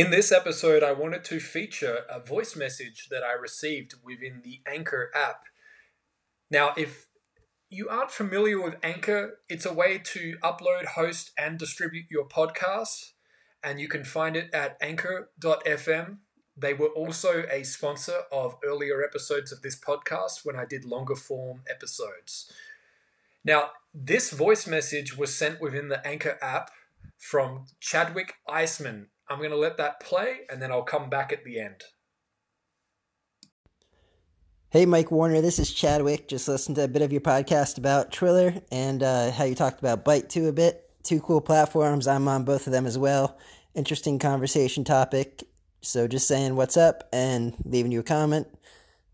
In this episode, I wanted to feature a voice message that I received within the Anchor app. Now, if you aren't familiar with Anchor, it's a way to upload, host, and distribute your podcast, and you can find it at anchor.fm. They were also a sponsor of earlier episodes of this podcast when I did longer form episodes. Now, this voice message was sent within the Anchor app from Chadwick Iceman. I'm going to let that play and then I'll come back at the end. Hey, Mike Warner, this is Chadwick. Just listened to a bit of your podcast about Triller and uh, how you talked about Byte2 a bit. Two cool platforms. I'm on both of them as well. Interesting conversation topic. So just saying what's up and leaving you a comment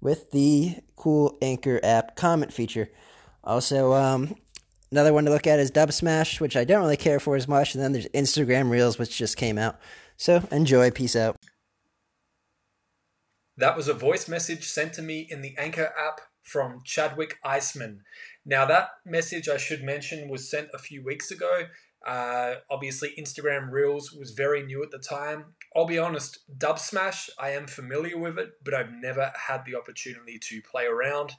with the cool Anchor app comment feature. Also, um, another one to look at is Dubsmash, which I don't really care for as much. And then there's Instagram Reels, which just came out. So enjoy. Peace out. That was a voice message sent to me in the Anchor app from Chadwick Iceman. Now, that message I should mention was sent a few weeks ago. Uh, obviously, Instagram Reels was very new at the time. I'll be honest, Dubsmash, I am familiar with it, but I've never had the opportunity to play around.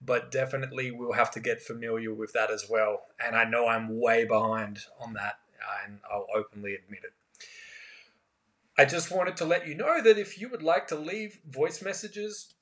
But definitely, we'll have to get familiar with that as well. And I know I'm way behind on that, and I'll openly admit it. I just wanted to let you know that if you would like to leave voice messages,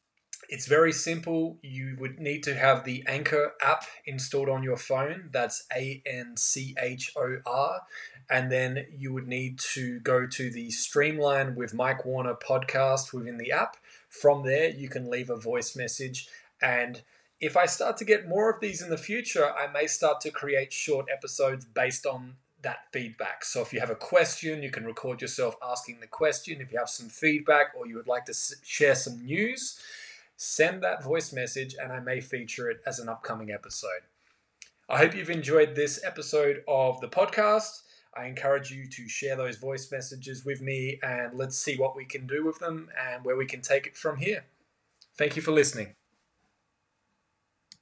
it's very simple. You would need to have the Anchor app installed on your phone. That's A N C H O R. And then you would need to go to the Streamline with Mike Warner podcast within the app. From there, you can leave a voice message. And if I start to get more of these in the future, I may start to create short episodes based on that feedback. So if you have a question, you can record yourself asking the question. If you have some feedback or you would like to share some news, send that voice message and I may feature it as an upcoming episode. I hope you've enjoyed this episode of the podcast. I encourage you to share those voice messages with me and let's see what we can do with them and where we can take it from here. Thank you for listening.